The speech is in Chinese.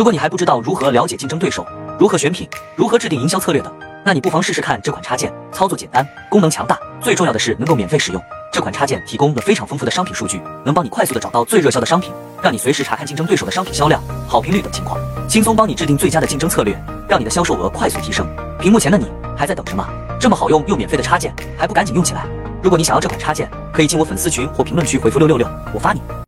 如果你还不知道如何了解竞争对手如何选品如何制定营销策略等那你不妨试试看这款插件操作简单功能强大最重要的是能够免费使用。这款插件提供了非常丰富的商品数据能帮你快速的找到最热销的商品让你随时查看竞争对手的商品销量好评率等情况轻松帮你制定最佳的竞争策略让你的销售额快速提升。屏幕前的你还在等什么？这么好用又免费的插件还不赶紧用起来？如果你想要这款插件可以进我粉丝群或评论区回复六六六我发你。